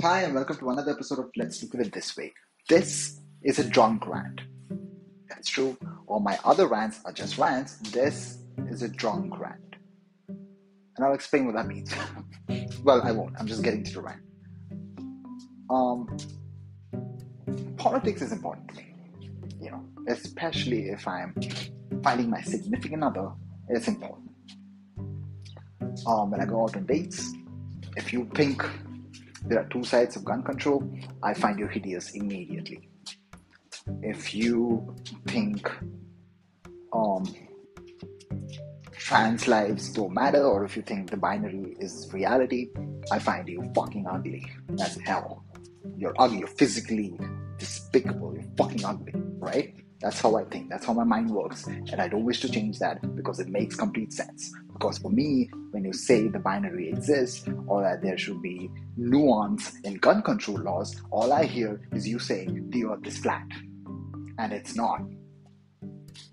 Hi, and welcome to another episode of Let's Look at It This Way. This is a drunk rant. That's true. All my other rants are just rants. This is a drunk rant. And I'll explain what that means. well, I won't. I'm just getting to the rant. Um, politics is important to me. You know, especially if I'm finding my significant other, it's important. Um, when I go out on dates, if you think there are two sides of gun control, I find you hideous immediately. If you think um, trans lives don't matter, or if you think the binary is reality, I find you fucking ugly as hell. You're ugly, you're physically despicable, you're fucking ugly, right? That's how I think. That's how my mind works. And I don't wish to change that because it makes complete sense. Because for me, when you say the binary exists or that there should be nuance in gun control laws, all I hear is you saying the earth is flat. And it's not.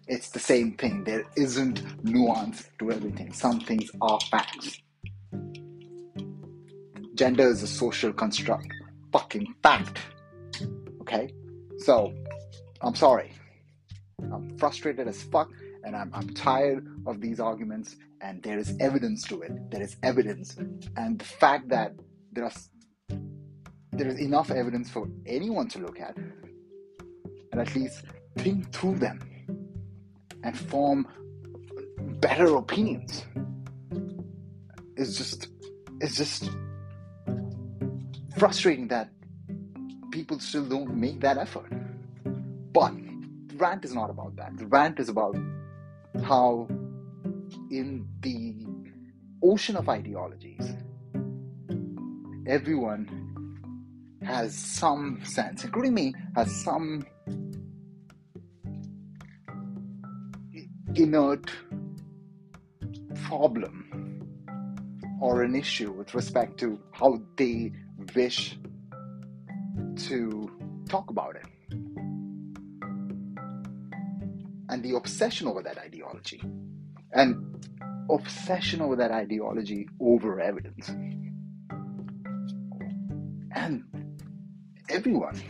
It's the same thing. There isn't nuance to everything. Some things are facts. Gender is a social construct. Fucking fact. Okay? So, I'm sorry. I'm frustrated as fuck and I'm, I'm tired of these arguments and there is evidence to it. There is evidence. And the fact that there are there is enough evidence for anyone to look at and at least think through them and form better opinions is just it's just frustrating that people still don't make that effort. But the rant is not about that. The rant is about how, in the ocean of ideologies, everyone has some sense, including me, has some inert problem or an issue with respect to how they wish to talk about it. The obsession over that ideology. And obsession over that ideology over evidence. And everyone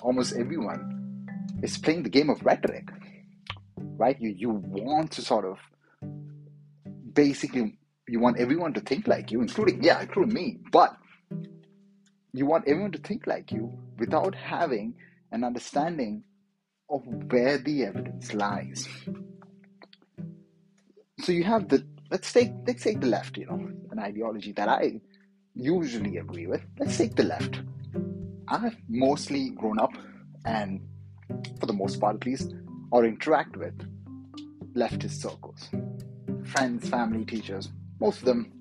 almost everyone is playing the game of rhetoric. Right? You you want to sort of basically you want everyone to think like you including yeah including me. But you want everyone to think like you without having an understanding of where the evidence lies. So you have the let's take let's take the left, you know, an ideology that I usually agree with. Let's take the left. I've mostly grown up and for the most part at least, or interact with leftist circles. Friends, family, teachers, most of them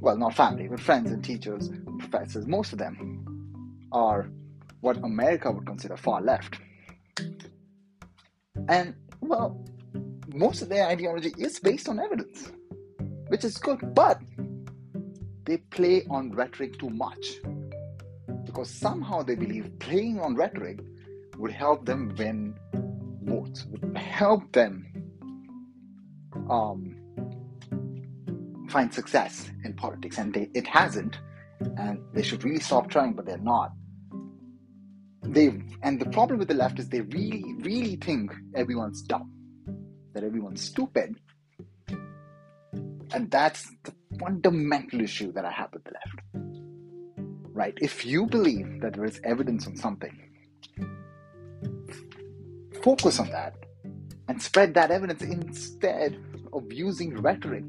well not family, but friends and teachers, professors, most of them are what America would consider far left and well, most of their ideology is based on evidence, which is good, but they play on rhetoric too much because somehow they believe playing on rhetoric would help them win votes, would help them um, find success in politics, and they, it hasn't. And they should really stop trying, but they're not they hmm. and the problem with the left is they really really think everyone's dumb that everyone's stupid. And that's the fundamental issue that i have with the left. Right if you believe that there is evidence on something focus on that and spread that evidence instead of using rhetoric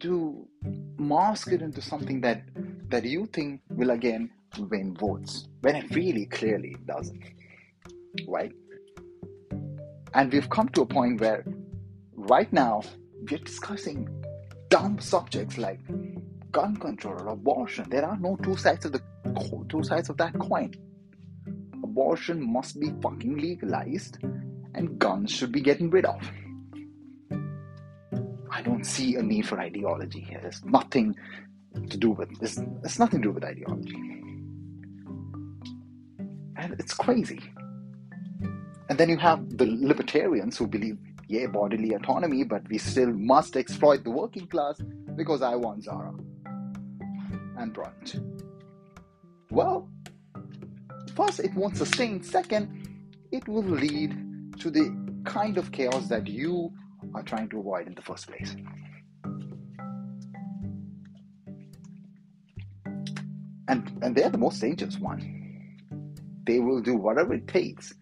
to mask it into something that that you think will again win votes when it really clearly doesn't. Right? And we've come to a point where right now we're discussing dumb subjects like gun control or abortion. There are no two sides of the two sides of that coin. Abortion must be fucking legalized and guns should be getting rid of. I don't see a need for ideology here. There's nothing to do with this. It's nothing to do with ideology. And it's crazy. And then you have the libertarians who believe, yeah, bodily autonomy, but we still must exploit the working class because I want Zara and brunch. Well, first, it won't sustain. Second, it will lead to the kind of chaos that you are trying to avoid in the first place. And, and they're the most dangerous one. They will do whatever it takes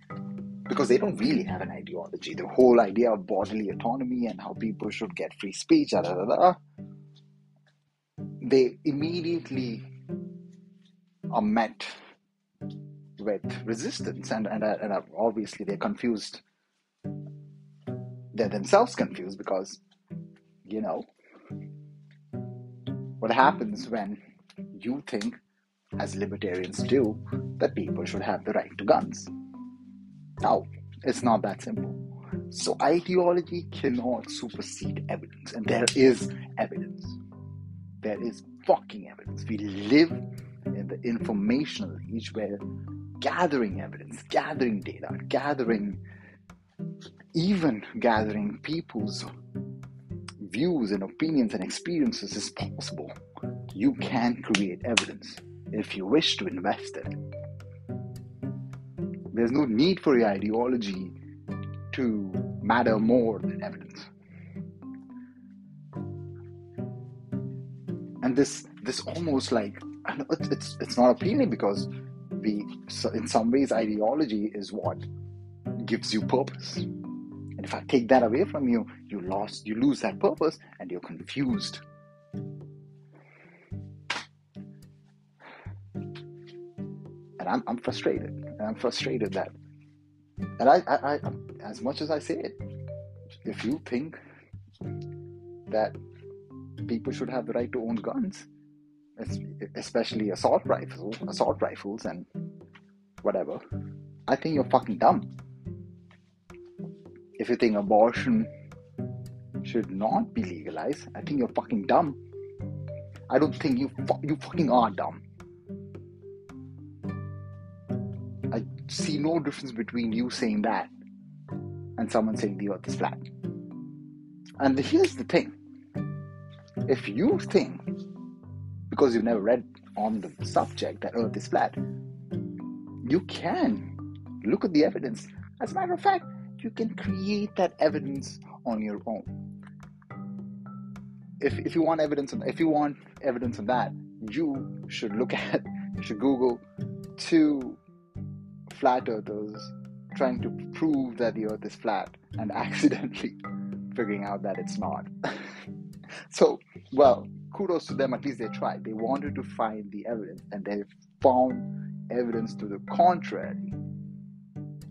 because they don't really have an ideology. The whole idea of bodily autonomy and how people should get free speech, da, da, da, they immediately are met with resistance, and, and, and obviously they're confused. They're themselves confused because, you know, what happens when you think, as libertarians do, that people should have the right to guns. Now, it's not that simple. So ideology cannot supersede evidence, and there is evidence. There is fucking evidence. We live in the informational age where gathering evidence, gathering data, gathering, even gathering people's views and opinions and experiences is possible. You can create evidence if you wish to invest in it. There's no need for your ideology to matter more than evidence. And this this almost like it's it's it's not appealing because we in some ways ideology is what gives you purpose. And if I take that away from you, you lost you lose that purpose and you're confused. And I'm, I'm frustrated. And I'm frustrated that, and I, I, I, as much as I say it, if you think that people should have the right to own guns, especially assault rifles, assault rifles, and whatever, I think you're fucking dumb. If you think abortion should not be legalized, I think you're fucking dumb. I don't think you you fucking are dumb. See no difference between you saying that and someone saying the earth is flat. And here's the thing if you think, because you've never read on the subject that earth is flat, you can look at the evidence. As a matter of fact, you can create that evidence on your own. If, if you want evidence on if you want evidence on that, you should look at you should Google two flat earthers trying to prove that the earth is flat and accidentally figuring out that it's not. so, well, kudos to them, at least they tried. They wanted to find the evidence and they found evidence to the contrary.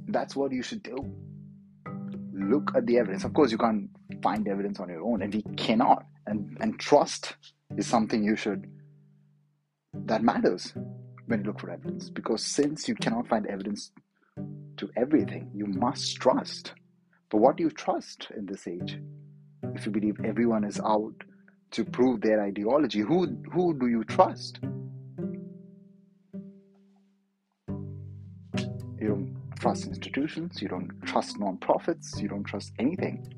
That's what you should do. Look at the evidence. Of course, you can't find evidence on your own, and we cannot. And, and trust is something you should, that matters when you look for evidence. Because since you cannot find evidence to everything, you must trust. But what do you trust in this age? If you believe everyone is out to prove their ideology, who, who do you trust? You don't trust institutions, you don't trust non-profits, you don't trust anything.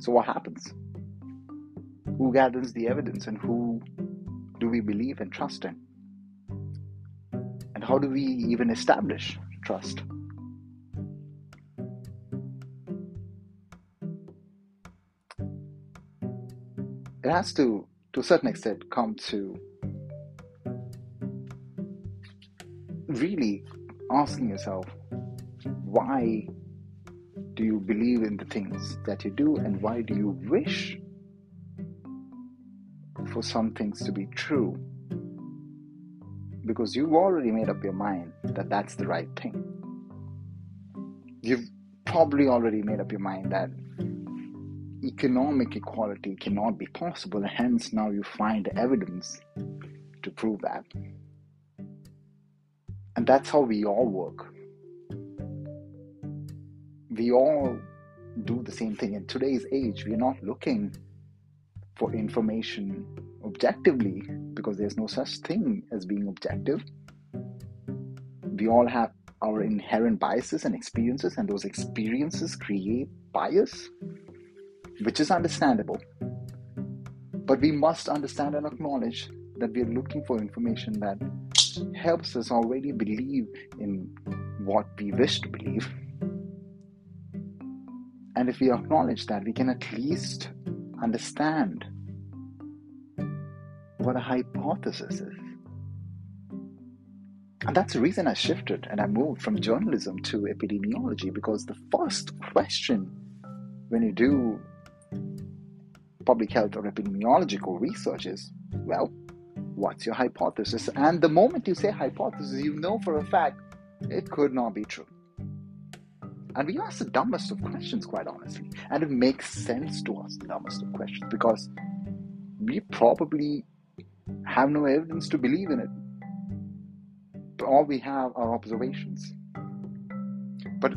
So what happens? Who gathers the evidence and who do we believe and trust in? How do we even establish trust? It has to, to a certain extent, come to really asking yourself why do you believe in the things that you do and why do you wish for some things to be true because you've already made up your mind that that's the right thing. You've probably already made up your mind that economic equality cannot be possible, hence, now you find evidence to prove that. And that's how we all work. We all do the same thing. In today's age, we're not looking for information objectively because there's no such thing as being objective. We all have our inherent biases and experiences, and those experiences create bias, which is understandable. But we must understand and acknowledge that we are looking for information that helps us already believe in what we wish to believe. And if we acknowledge that, we can at least understand what a hypothesis is. And that's the reason I shifted and I moved from journalism to epidemiology because the first question when you do public health or epidemiological research is well, what's your hypothesis? And the moment you say hypothesis, you know for a fact it could not be true. And we ask the dumbest of questions, quite honestly. And it makes sense to ask the dumbest of questions because we probably have no evidence to believe in it all we have are observations. But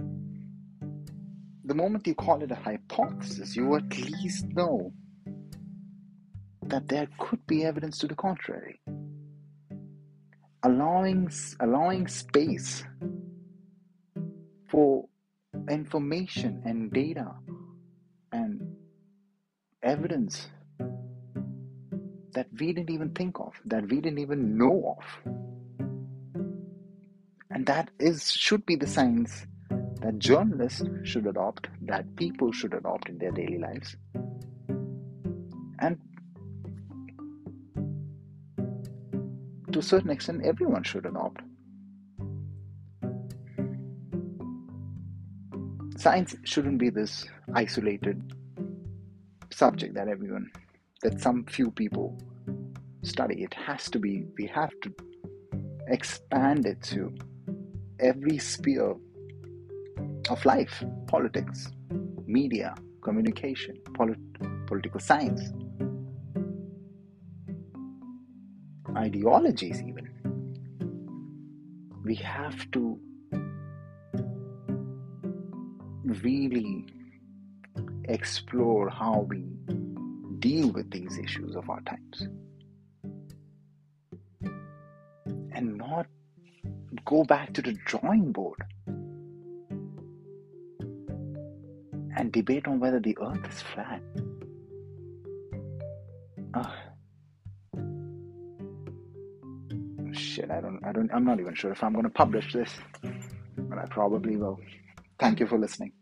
the moment you call it a hypothesis, you at least know that there could be evidence to the contrary. Allowing, allowing space for information and data and evidence that we didn't even think of, that we didn't even know of and that is should be the science that journalists should adopt, that people should adopt in their daily lives. And to a certain extent, everyone should adopt. Science shouldn't be this isolated subject that everyone, that some few people study. It has to be, we have to expand it to every sphere of life politics, media, communication, polit- political science, ideologies, even. We have to really explore how we deal with these issues of our times and not go back to the drawing board and debate on whether the earth is flat. Oh. Shit, I don't, I don't, I'm not even sure if I'm going to publish this, but I probably will. Thank you for listening.